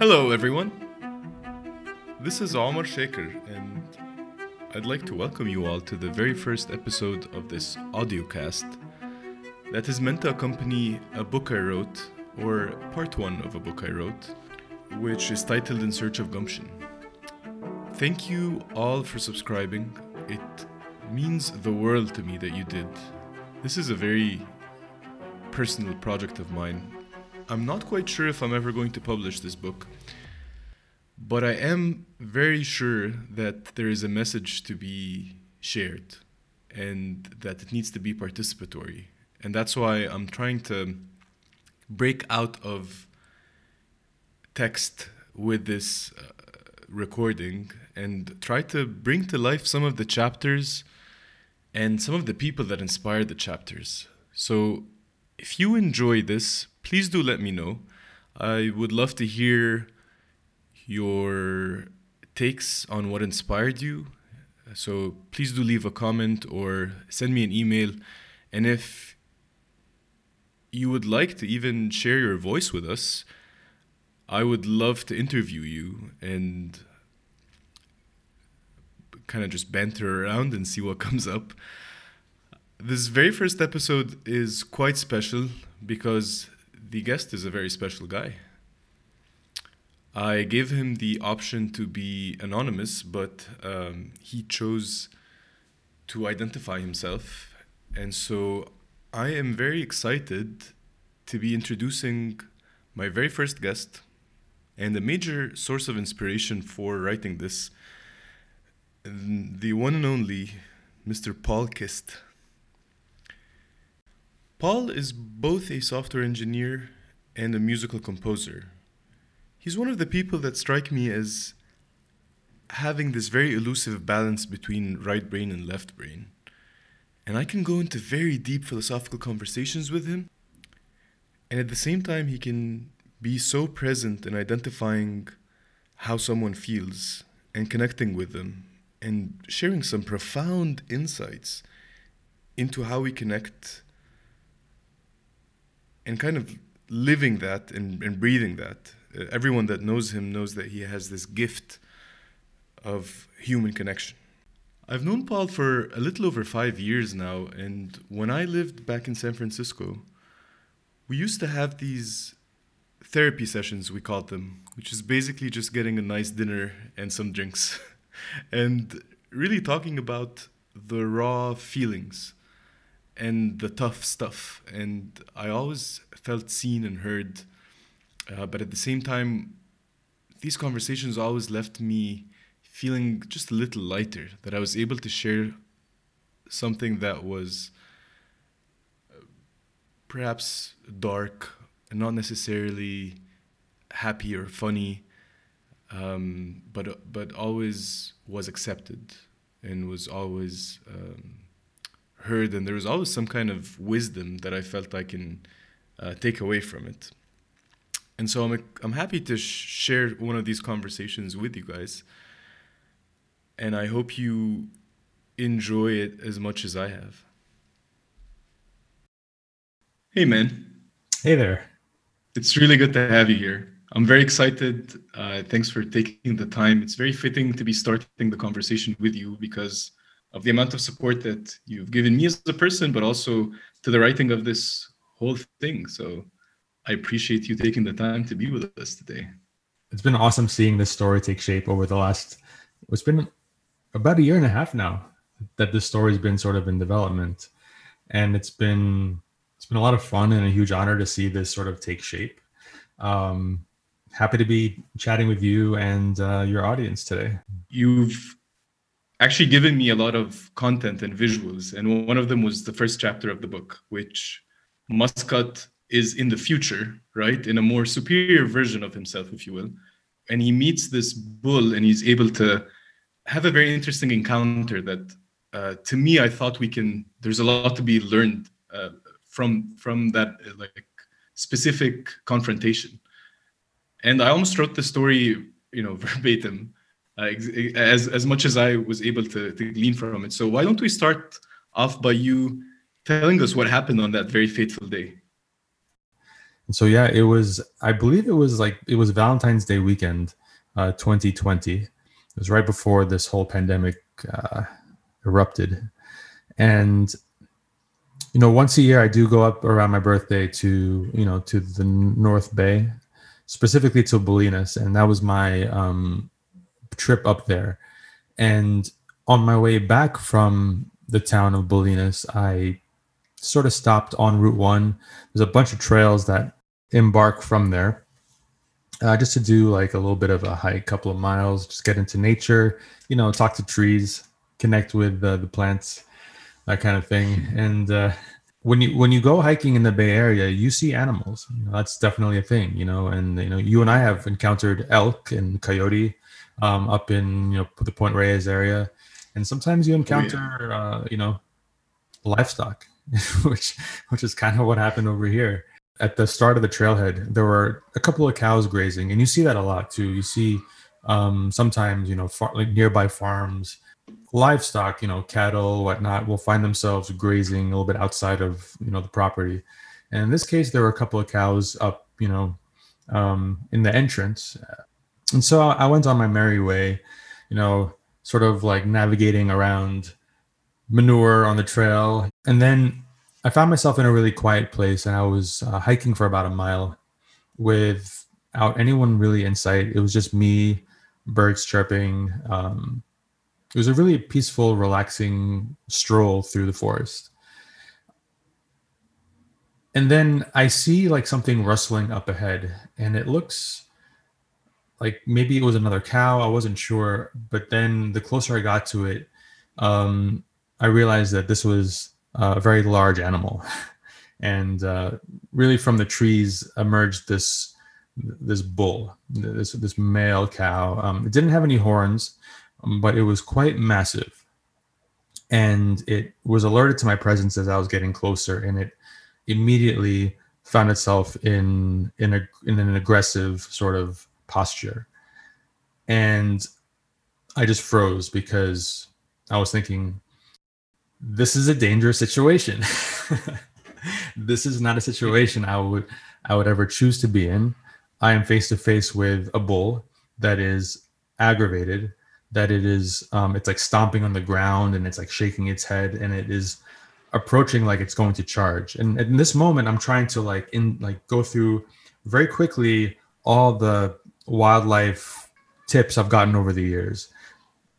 Hello, everyone. This is Omar Shaker, and I'd like to welcome you all to the very first episode of this audiocast that is meant to accompany a book I wrote, or part one of a book I wrote, which is titled In Search of Gumption. Thank you all for subscribing. It means the world to me that you did. This is a very personal project of mine. I'm not quite sure if I'm ever going to publish this book, but I am very sure that there is a message to be shared and that it needs to be participatory. And that's why I'm trying to break out of text with this uh, recording and try to bring to life some of the chapters and some of the people that inspired the chapters. So if you enjoy this, please do let me know. I would love to hear your takes on what inspired you. So please do leave a comment or send me an email. And if you would like to even share your voice with us, I would love to interview you and kind of just banter around and see what comes up. This very first episode is quite special because the guest is a very special guy. I gave him the option to be anonymous, but um, he chose to identify himself. And so I am very excited to be introducing my very first guest and a major source of inspiration for writing this the one and only Mr. Paul Kist. Paul is both a software engineer and a musical composer. He's one of the people that strike me as having this very elusive balance between right brain and left brain. And I can go into very deep philosophical conversations with him. And at the same time, he can be so present in identifying how someone feels and connecting with them and sharing some profound insights into how we connect and kind of living that and, and breathing that. Uh, everyone that knows him knows that he has this gift of human connection. I've known Paul for a little over five years now, and when I lived back in San Francisco, we used to have these therapy sessions, we called them, which is basically just getting a nice dinner and some drinks, and really talking about the raw feelings and the tough stuff. And I always felt seen and heard. Uh, but at the same time, these conversations always left me feeling just a little lighter, that I was able to share something that was uh, perhaps dark and not necessarily happy or funny, um, but, but always was accepted and was always. Um, heard, and there was always some kind of wisdom that I felt I can uh, take away from it. And so I'm, I'm happy to sh- share one of these conversations with you guys. And I hope you enjoy it as much as I have. Hey, man. Hey there. It's really good to have you here. I'm very excited. Uh, thanks for taking the time. It's very fitting to be starting the conversation with you because of the amount of support that you've given me as a person, but also to the writing of this whole thing. So I appreciate you taking the time to be with us today. It's been awesome seeing this story take shape over the last, it's been about a year and a half now that this story's been sort of in development. And it's been, it's been a lot of fun and a huge honor to see this sort of take shape. Um, happy to be chatting with you and uh, your audience today. You've actually given me a lot of content and visuals. And one of them was the first chapter of the book, which Maskat is in the future, right? In a more superior version of himself, if you will. And he meets this bull and he's able to have a very interesting encounter that uh, to me, I thought we can, there's a lot to be learned uh, from, from that like specific confrontation. And I almost wrote the story, you know, verbatim uh, as as much as I was able to, to glean from it. So why don't we start off by you telling us what happened on that very fateful day? And so yeah, it was. I believe it was like it was Valentine's Day weekend, uh, 2020. It was right before this whole pandemic uh, erupted, and you know, once a year I do go up around my birthday to you know to the North Bay, specifically to Bolinas, and that was my um, trip up there. And on my way back from the town of Bolinas, I sort of stopped on Route One. There's a bunch of trails that embark from there uh, just to do like a little bit of a hike, couple of miles, just get into nature, you know, talk to trees, connect with uh, the plants, that kind of thing. And uh, when you when you go hiking in the Bay Area, you see animals. You know, that's definitely a thing, you know. And you know, you and I have encountered elk and coyote um, up in you know the Point Reyes area, and sometimes you encounter oh, yeah. uh, you know livestock, which which is kind of what happened over here at the start of the trailhead, there were a couple of cows grazing, and you see that a lot too. You see um, sometimes, you know, far, like nearby farms, livestock, you know, cattle, whatnot, will find themselves grazing a little bit outside of you know the property. And in this case, there were a couple of cows up, you know, um, in the entrance, and so I went on my merry way, you know, sort of like navigating around manure on the trail, and then I found myself in a really quiet place and I was uh, hiking for about a mile without anyone really in sight. It was just me, birds chirping. Um, it was a really peaceful, relaxing stroll through the forest. And then I see like something rustling up ahead, and it looks like maybe it was another cow. I wasn't sure. But then the closer I got to it, um, I realized that this was a very large animal, and uh, really from the trees emerged this this bull, this this male cow. Um, it didn't have any horns, um, but it was quite massive, and it was alerted to my presence as I was getting closer, and it immediately found itself in in a in an aggressive sort of posture, and I just froze because I was thinking this is a dangerous situation. this is not a situation I would I would ever choose to be in. I am face to face with a bull that is aggravated, that it is um, it's like stomping on the ground and it's like shaking its head and it is approaching like it's going to charge. And in this moment, I'm trying to like in like go through very quickly all the wildlife tips I've gotten over the years.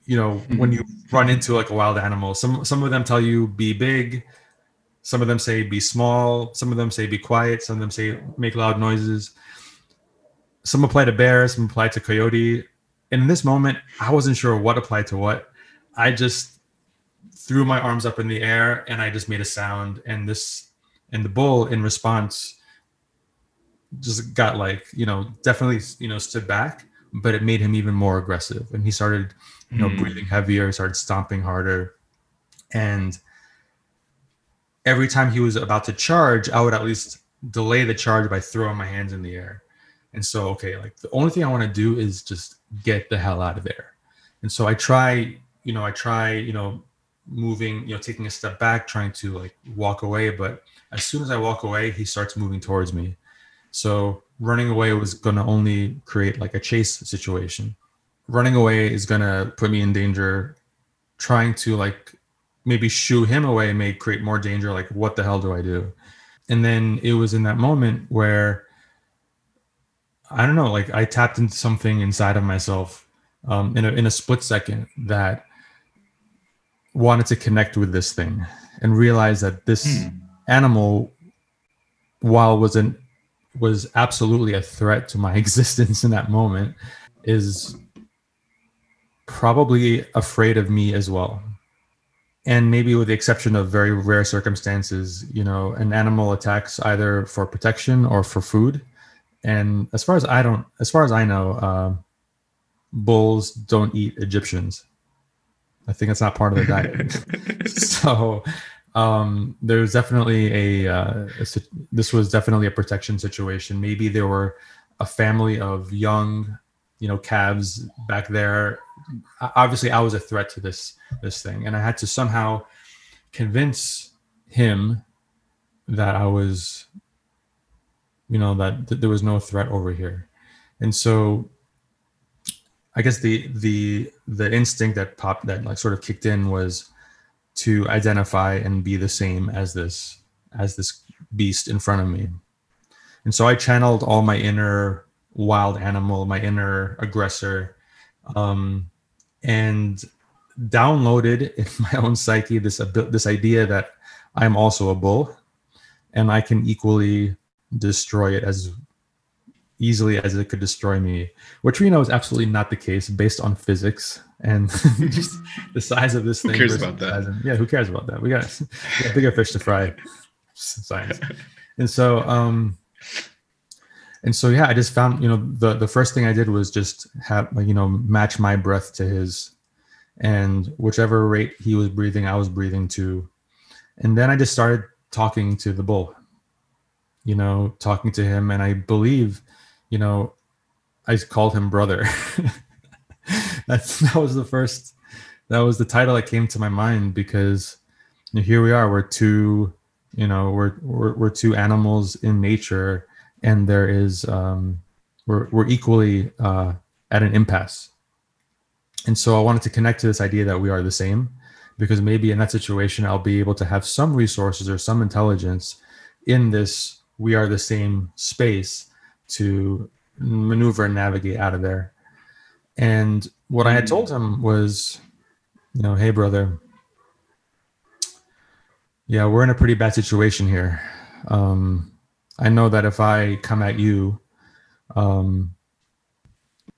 You know mm-hmm. when you run into like a wild animal some some of them tell you be big. Some of them say be small. Some of them say be quiet. Some of them say make loud noises. Some apply to bear some apply to coyote. And in this moment i wasn't sure what applied to what. I just threw my arms up in the air and i just made a sound. And this and the bull in response just got like you know definitely you know stood back but it made him even more aggressive and he started you know, mm. breathing heavier, started stomping harder. And every time he was about to charge, I would at least delay the charge by throwing my hands in the air. And so, okay, like the only thing I want to do is just get the hell out of there. And so I try, you know, I try, you know, moving, you know, taking a step back, trying to like walk away. But as soon as I walk away, he starts moving towards me. So running away was going to only create like a chase situation running away is gonna put me in danger. Trying to like maybe shoo him away may create more danger. Like, what the hell do I do? And then it was in that moment where I don't know, like I tapped into something inside of myself um, in a in a split second that wanted to connect with this thing and realize that this hmm. animal, while was an was absolutely a threat to my existence in that moment, is probably afraid of me as well. And maybe with the exception of very rare circumstances, you know, an animal attacks either for protection or for food. And as far as I don't, as far as I know, uh, bulls don't eat Egyptians. I think it's not part of the diet. so um, there's definitely a, uh, a, this was definitely a protection situation. Maybe there were a family of young, you know, calves back there obviously I was a threat to this this thing, and I had to somehow convince him that I was you know that, that there was no threat over here and so i guess the the the instinct that popped that like sort of kicked in was to identify and be the same as this as this beast in front of me. And so i channeled all my inner wild animal my inner aggressor um, and downloaded in my own psyche this this idea that i'm also a bull and i can equally destroy it as easily as it could destroy me, which we know is absolutely not the case based on physics and just the size of this thing. Who cares about that? Of, yeah, who cares about that? We got, we got bigger fish to fry. Science. And so, um, and so, yeah, I just found, you know, the the first thing I did was just have, you know, match my breath to his, and whichever rate he was breathing, I was breathing to, and then I just started talking to the bull you know, talking to him. And I believe, you know, I called him brother. That's that was the first that was the title that came to my mind because here we are, we're two, you know, we're, we're we're two animals in nature and there is um we're we're equally uh at an impasse. And so I wanted to connect to this idea that we are the same because maybe in that situation I'll be able to have some resources or some intelligence in this we are the same space to maneuver and navigate out of there. And what I had told him was, you know, hey, brother, yeah, we're in a pretty bad situation here. Um, I know that if I come at you, um,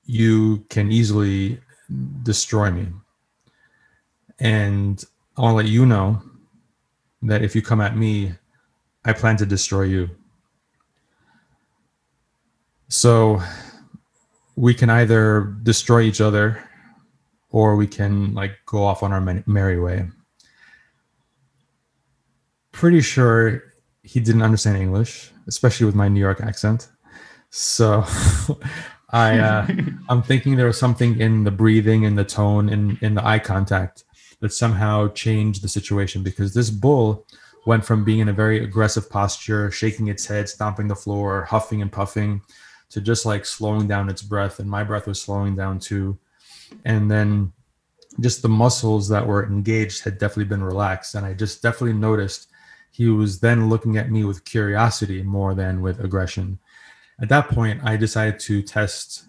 you can easily destroy me. And I want to let you know that if you come at me, I plan to destroy you. So we can either destroy each other or we can like go off on our merry way. Pretty sure he didn't understand English, especially with my New York accent. So I uh, I'm thinking there was something in the breathing and the tone and in the eye contact that somehow changed the situation because this bull went from being in a very aggressive posture, shaking its head, stomping the floor, huffing and puffing, to just like slowing down its breath and my breath was slowing down too. And then just the muscles that were engaged had definitely been relaxed and i just definitely noticed he was then looking at me with curiosity more than with aggression. At that point i decided to test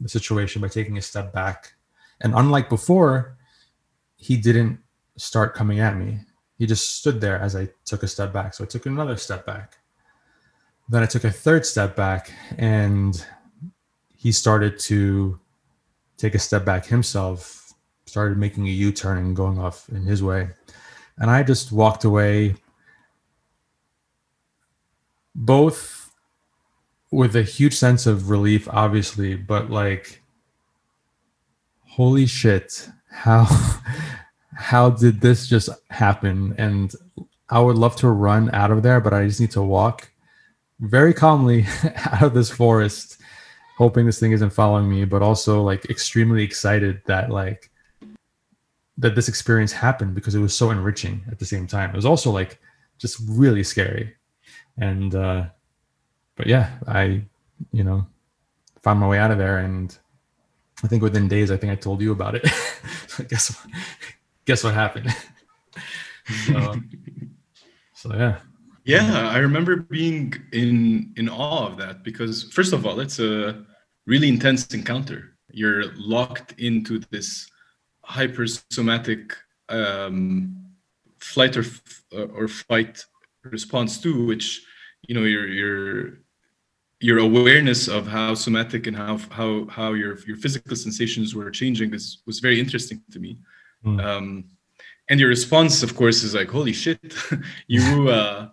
the situation by taking a step back and unlike before he didn't start coming at me. He just stood there as i took a step back. So i took another step back then I took a third step back and he started to take a step back himself, started making a U turn and going off in his way. And I just walked away, both with a huge sense of relief, obviously, but like, holy shit, how. How did this just happen? And I would love to run out of there, but I just need to walk very calmly out of this forest, hoping this thing isn't following me, but also like extremely excited that like that this experience happened because it was so enriching at the same time. It was also like just really scary. And uh but yeah, I you know found my way out of there and I think within days I think I told you about it. guess guess what happened. so, so yeah. Yeah, I remember being in in awe of that because first of all, it's a really intense encounter. You're locked into this hypersomatic um, flight or or fight response to which you know your your your awareness of how somatic and how how how your your physical sensations were changing is was very interesting to me. Mm. Um, and your response, of course, is like, "Holy shit!" you uh,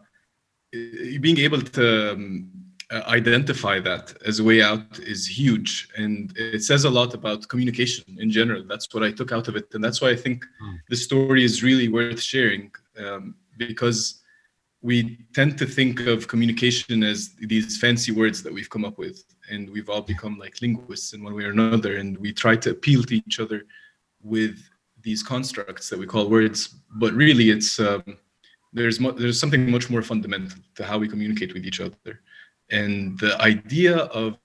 being able to um, uh, identify that as a way out is huge. And it says a lot about communication in general. That's what i took out of it. And that's why i think mm. the story is really worth sharing um, because we tend to think of communication as these fancy words that we've come up with. And we've all become like linguists in one way or another. And we try to appeal to each other with these constructs that we call words. But really it's um, there's mo- there's something much more fundamental to how we communicate with each other and the idea of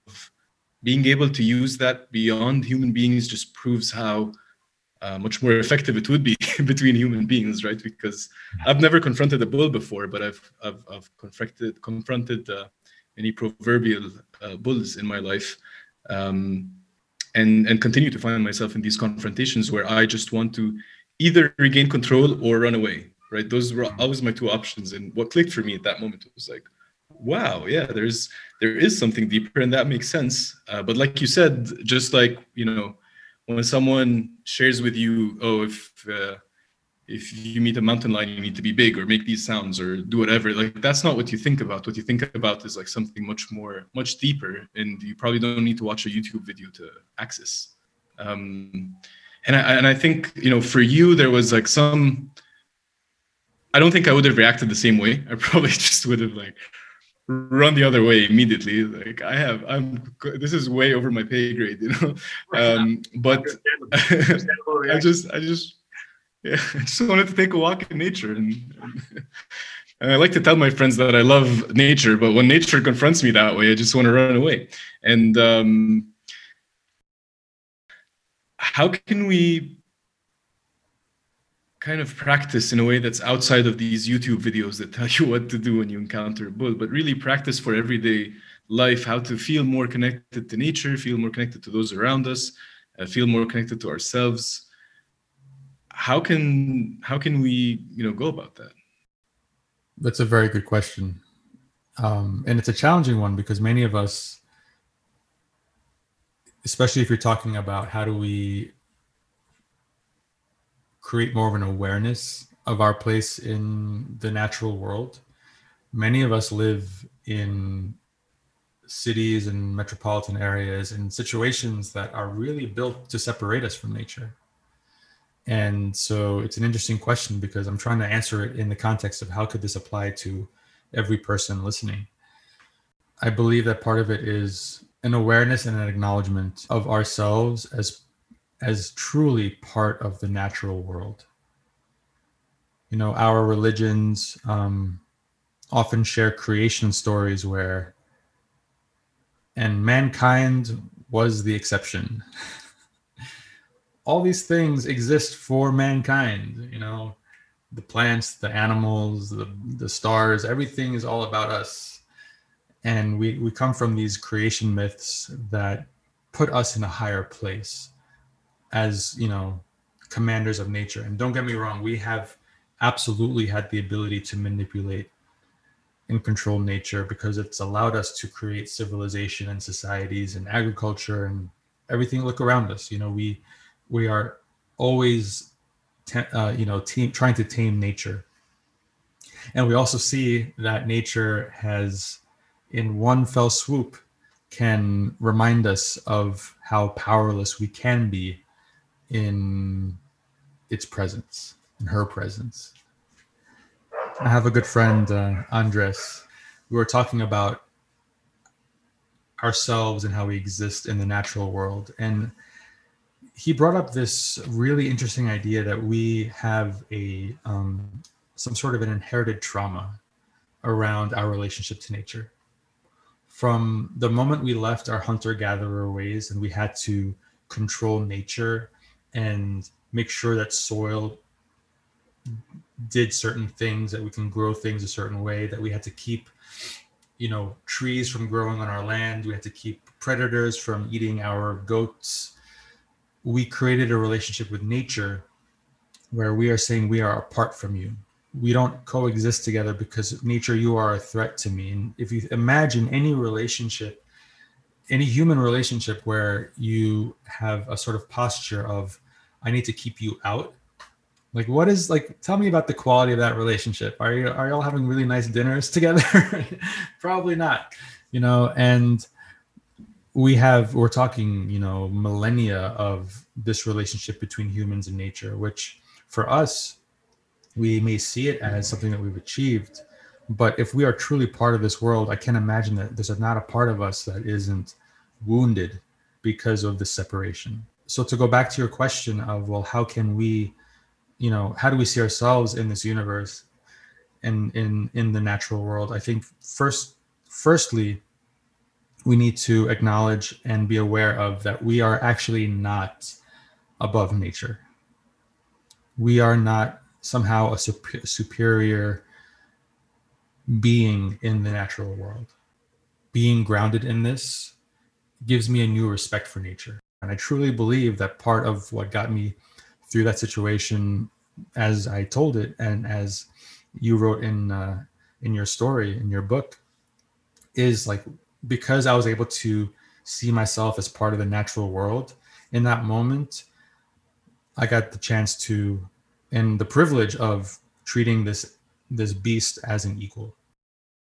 being able to use that beyond human beings just proves how uh, much more effective it would be between human beings, right? Because I've never confronted a bull before, but I've I've, I've confronted confronted uh, proverbial uh, bulls in my life, um, and and continue to find myself in these confrontations where I just want to either regain control or run away. Right? Those were always my two options, and what clicked for me at that moment was like, wow, yeah, there's there is something deeper, and that makes sense. Uh, but like you said, just like you know when someone shares with you, oh, if uh, if you meet a mountain lion, you need to be big or make these sounds or do whatever. Like that's not what you think about. What you think about is like something much more, much deeper, and you probably don't need to watch a YouTube video to access. Um, and I and I think you know for you there was like some. I don't think I would have reacted the same way. I probably just would have like run the other way immediately. Like i have i'm this is way over my pay grade you know? Um, but i just i just yeah i just wanted to take a walk in nature. And, and i like to tell my friends that i love nature but when nature confronts me that way i just want to run away. And um, how can we kind of practice in a way that's outside of these YouTube videos that tell you what to do when you encounter a bull, but really practice for everyday life, how to feel more connected to nature, feel more connected to those around us, uh, feel more connected to ourselves. How can how can we you know go about that? That's a very good question, um, and it's a challenging one because many of us, especially if you're talking about how do we create more of an awareness of our place in the natural world. Many of us live in cities and metropolitan areas and situations that are really built to separate us from nature. And so it's an interesting question because I'm trying to answer it in the context of how could this apply to every person listening. I believe that part of it is an awareness and an acknowledgement of ourselves as as truly part of the natural world. You know, our religions um, often share creation stories where, and mankind was the exception. All these things exist for mankind, you know, the plants, the animals, the, the stars, everything is all about us. And we, we come from these creation myths that put us in a higher place as you know commanders of nature. And don't get me wrong we have absolutely had the ability to manipulate and control nature because it's allowed us to create civilization and societies and agriculture and everything look around us. You know we we are always uh, you know trying to tame nature. And we also see that nature has in one fell swoop can remind us of how powerless we can be in its presence, in her presence. I have a good friend, uh, Andres. We were talking about ourselves and how we exist in the natural world. And he brought up this really interesting idea that we have a um, some sort of an inherited trauma around our relationship to nature. From the moment we left our hunter gatherer ways and we had to control nature and make sure that soil did certain things that we can grow things a certain way that we had to keep you know trees from growing on our land. We had to keep predators from eating our goats. We created a relationship with nature where we are saying we are apart from you. We don't coexist together because nature you are a threat to me. And if you imagine any relationship any human relationship where you have a sort of posture of I need to keep you out. Like, what is like? Tell me about the quality of that relationship. Are you are y'all having really nice dinners together? Probably not. You know, and we have we're talking you know millennia of this relationship between humans and nature which for us we may see it as something that we've achieved but if we are truly part of this world i can't imagine that there's not a part of us that isn't wounded because of the separation so to go back to your question of well how can we you know how do we see ourselves in this universe and in in the natural world i think first firstly we need to acknowledge and be aware of that we are actually not above nature. We are not somehow a super- superior being in the natural world. Being grounded in this gives me a new respect for nature. And I truly believe that part of what got me through that situation, as I told it, and as you wrote in uh, in your story in your book, is like because I was able to see myself as part of the natural world in that moment. I got the chance to, and the privilege of treating this this beast as an equal.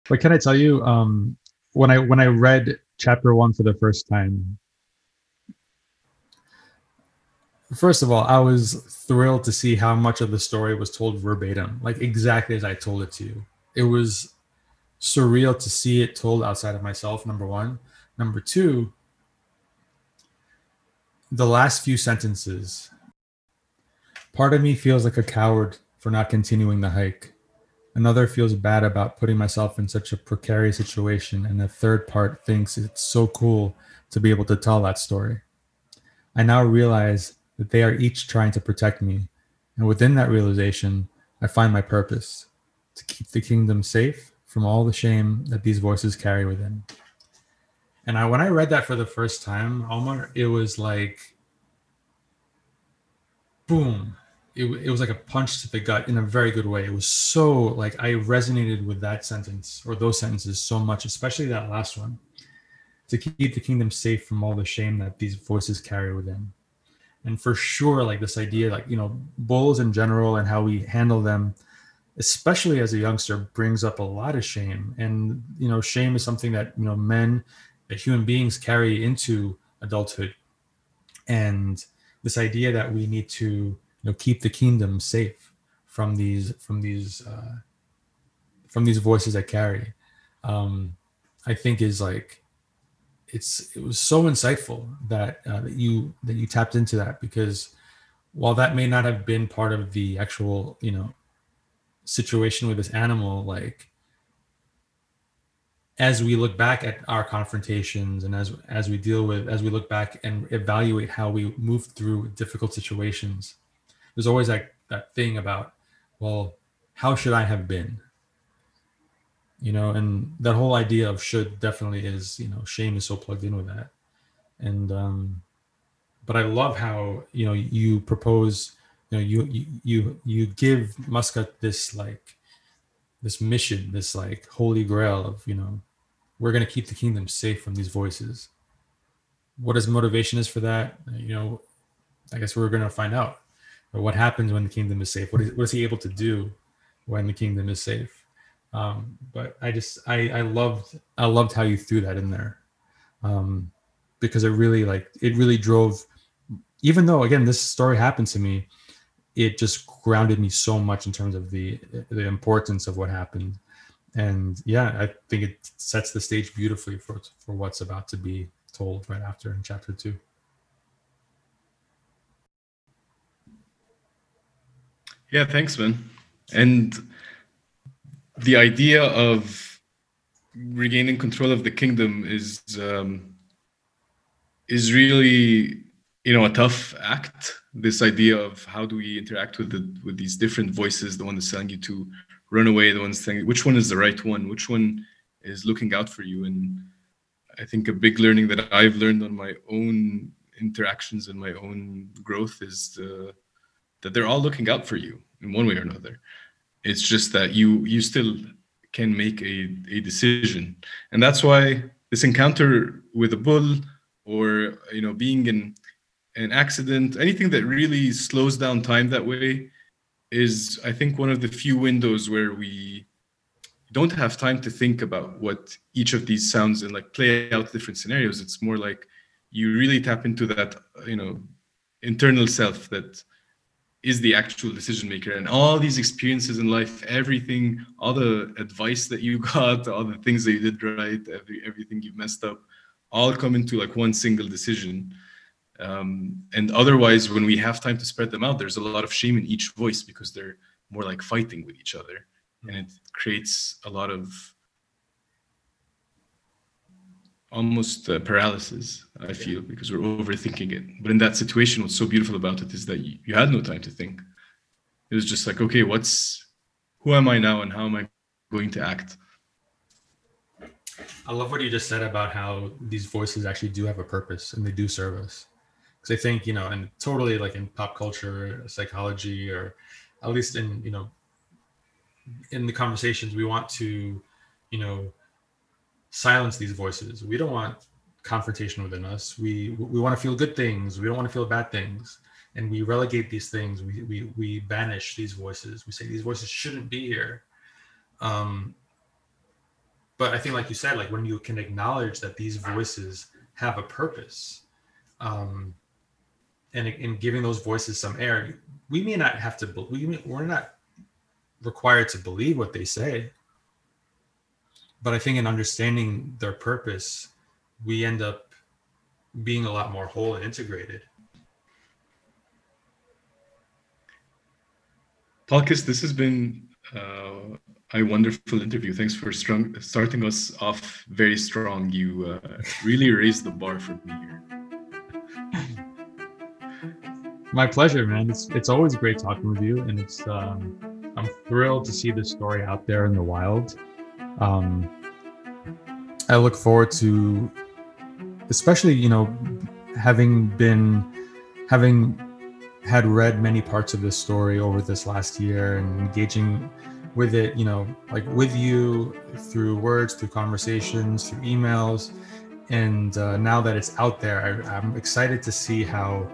But can I tell you, um, when I when I read chapter one for the first time, first of all, I was thrilled to see how much of the story was told verbatim, like exactly as I told it to you. It was surreal to see it told outside of myself. Number one, number two, the last few sentences. Part of me feels like a coward for not continuing the hike Another feels bad about putting myself in such a precarious situation. And the third part thinks it's so cool to be able to tell that story. I now realize that they are each trying to protect me. And within that realization, I find my purpose to keep the kingdom safe from all the shame that these voices carry within. And I, when I read that for the first time, Omar, it was like, boom, it, it was like a punch to the gut in a very good way. It was so like I resonated with that sentence or those sentences so much, especially that last one. To keep the kingdom safe from all the shame that these voices carry within. And for sure, like this idea, like, you know, bulls in general and how we handle them, especially as a youngster, brings up a lot of shame. And, you know, shame is something that, you know, men, that human beings carry into adulthood. And this idea that we need to you know keep the kingdom safe from these from these uh, from these voices that carry um, i think is like it's it was so insightful that uh, that you that you tapped into that because while that may not have been part of the actual you know situation with this animal like as we look back at our confrontations and as as we deal with as we look back and evaluate how we move through difficult situations there's always that that thing about well how should i have been you know and that whole idea of should definitely is you know shame is so plugged in with that. And um but i love how you know you propose you know you you you give Maskat this like this mission this like holy grail of you know we're going to keep the kingdom safe from these voices. What his motivation is for that you know i guess we're going to find out. Or what happens when the kingdom is safe? What is, what is he able to do when the kingdom is safe um, but i just i i loved i loved how you threw that in there. Um, because it really like it really drove even though again this story happened to me it just grounded me so much in terms of the the importance of what happened. And yeah i think it sets the stage beautifully for for what's about to be told right after in chapter two. Yeah, thanks, man. And the idea of regaining control of the kingdom is um, is really you know a tough act. This idea of how do we interact with the with these different voices, the one that's telling you to run away, the one's saying which one is the right one, which one is looking out for you. And I think a big learning that I've learned on my own interactions and my own growth is the that they're all looking out for you in one way or another. It's just that you you still can make a, a decision. And that's why this encounter with a bull or you know being in an accident, anything that really slows down time that way is I think one of the few windows where we don't have time to think about what each of these sounds and like play out different scenarios. It's more like you really tap into that, you know, internal self that is the actual decision maker. And all these experiences in life everything all the advice that you got all the things that you did right every, everything you messed up all come into like one single decision. Um, and otherwise when we have time to spread them out there's a lot of shame in each voice because they're more like fighting with each other. And it creates a lot of almost uh, paralysis. I feel because we're overthinking it. But in that situation, what's so beautiful about it is that you, you had no time to think. It was just like, okay, what's who am I now, and how am I going to act? I love what you just said about how these voices actually do have a purpose and they do serve us. Because I think, you know, and totally like in pop culture, psychology, or at least in, you know, in the conversations, we want to, you know, silence these voices. We don't want confrontation within us. We we want to feel good things. We don't want to feel bad things. And we relegate these things. We we we banish these voices. We say these voices shouldn't be here. Um, but I think, like you said, like when you can acknowledge that these voices have a purpose, um, and in giving those voices some air, we may not have to. We we're not required to believe what they say, but I think in understanding their purpose, we end up being a lot more whole and integrated. Paul Kist, this has been uh, a wonderful interview. Thanks for strong, starting us off very strong. You uh, really raised the bar for me here. My pleasure, man. It's it's always great talking with you, and it's um, I'm thrilled to see this story out there in the wild. Um, I look forward to, especially you know, having been having had read many parts of this story over this last year and engaging with it, you know, like with you through words, through conversations, through emails. And uh, now that it's out there, I, I'm excited to see how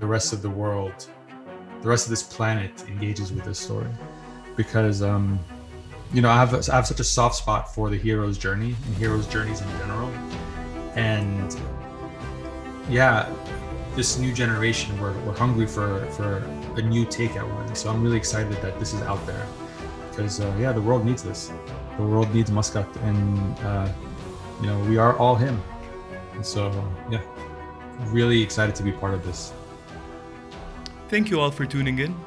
the rest of the world, the rest of this planet engages with this story. Because, um, you know, I have, I have such a soft spot for the hero's journey and hero's journeys in general. And yeah, this new generation, we're, we're hungry for, for a new take at one. So I'm really excited that this is out there because uh, yeah, the world needs this. The world needs Maskat, and uh, you know we are all him. And so yeah, really excited to be part of this. Thank you all for tuning in.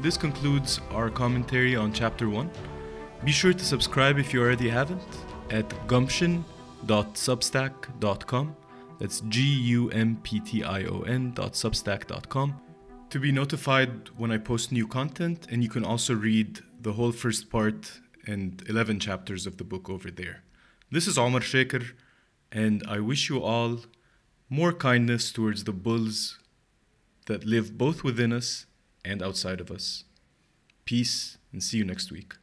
This concludes our commentary on Chapter One. Be sure to subscribe if you already haven't at gumption.substack.com. That's G U M P T I O N.substack.com to be notified when I post new content, and you can also read the whole first part and 11 chapters of the book over there. This is Omar Shaker, and I wish you all more kindness towards the bulls that live both within us and outside of us. Peace, and see you next week.